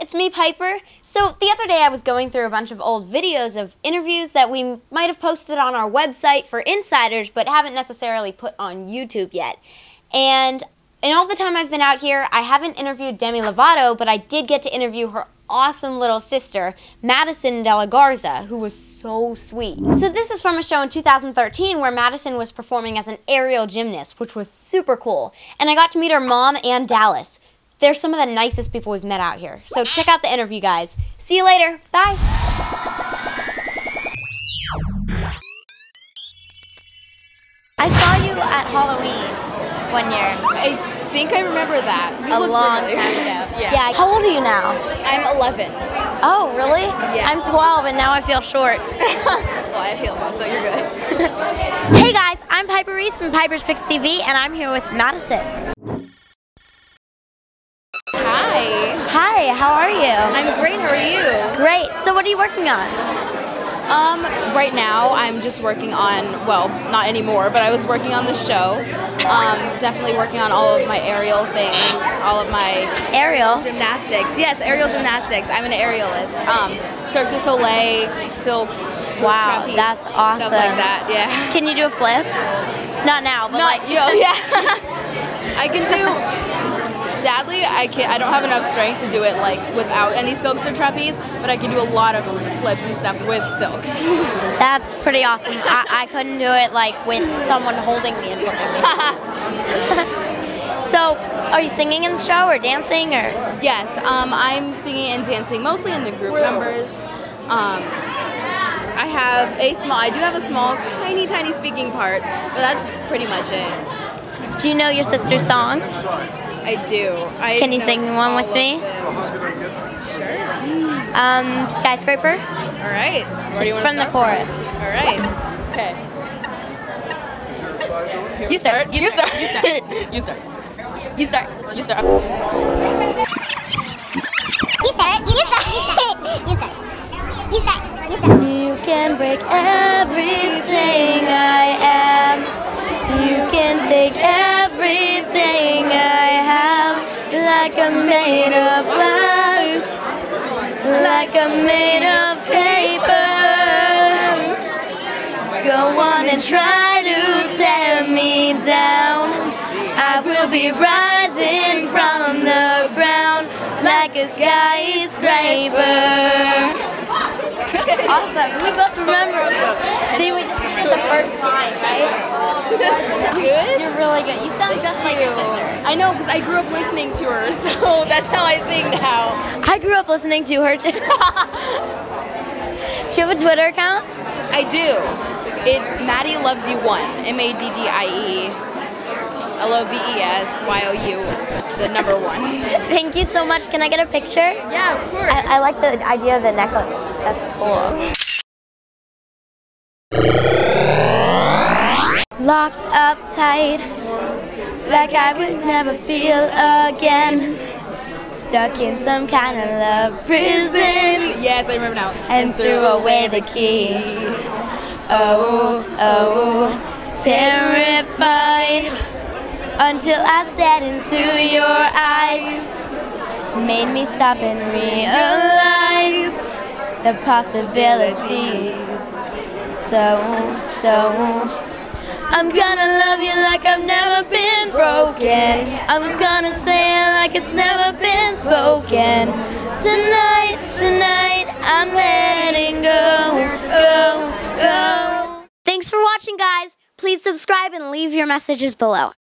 it's me, Piper. So, the other day I was going through a bunch of old videos of interviews that we might have posted on our website for insiders, but haven't necessarily put on YouTube yet. And in all the time I've been out here, I haven't interviewed Demi Lovato, but I did get to interview her awesome little sister, Madison De La Garza, who was so sweet. So this is from a show in 2013 where Madison was performing as an aerial gymnast, which was super cool. And I got to meet her mom and Dallas. They're some of the nicest people we've met out here. So check out the interview, guys. See you later. Bye. I saw you at Halloween one year. I think I remember that. You a long familiar. time ago. Yeah. How old are you now? I'm 11. Oh, really? Yeah. I'm 12 and now I feel short. well, I have heels on, so you're good. hey guys, I'm Piper Reese from Piper's Picks TV and I'm here with Madison. Hi. Hi, how are you? I'm great. How are you? Great. So what are you working on? Um, right now, I'm just working on, well, not anymore, but I was working on the show. Um, definitely working on all of my aerial things, all of my aerial gymnastics. Yes, aerial gymnastics. I'm an aerialist. Um, Cirque du Soleil, silks, Wow, trapeze, that's awesome. Stuff like that, yeah. Can you do a flip? Not now, but Not, like yo, yeah. I can do. Sadly, I can not I don't have enough strength to do it like without any silks or trapeze, but I can do a lot of flips and stuff with silks. that's pretty awesome. I, I couldn't do it like with someone holding me and flipping me. so, are you singing in the show or dancing or? yes, um, I'm singing and dancing mostly in the group numbers. Um, I have a small. I do have a small, tiny, tiny speaking part, but that's pretty much it. Do you know your sister's songs? I do. I Can you sing one with me? Sure. Um, Skyscraper. All right. Where do Just from the start chorus. All right. Okay. You start. You start. You start. You start. You start. You start. You start. You start. You start. You start. You start. You can break everything I am. You can take everything I have, like I'm made of glass, like I'm made of paper. Go on and try to tear me down. I will be rising from the ground like a skyscraper. Awesome. We both remember. See, we just did the first line, right? Good. You're really good. You sound just like your sister. I know because I grew up listening to her, so that's how I sing now. I grew up listening to her too. Do you have a Twitter account? I do. It's Maddie Loves You One. M A D D I E L O V E S Y O U, the number one. Thank you so much. Can I get a picture? Yeah, of course. I, I like the idea of the necklace. That's cool. Locked up tight, like I would never feel again. Stuck in some kind of love prison. yes, I remember now. and threw away the key. Oh, oh, terrified until I stared into your eyes. Made me stop and realize the possibilities. So, so. I'm gonna love you like I've never been broken. I'm gonna say it like it's never been spoken. Tonight, tonight, I'm letting go, go, go. Thanks for watching, guys. Please subscribe and leave your messages below.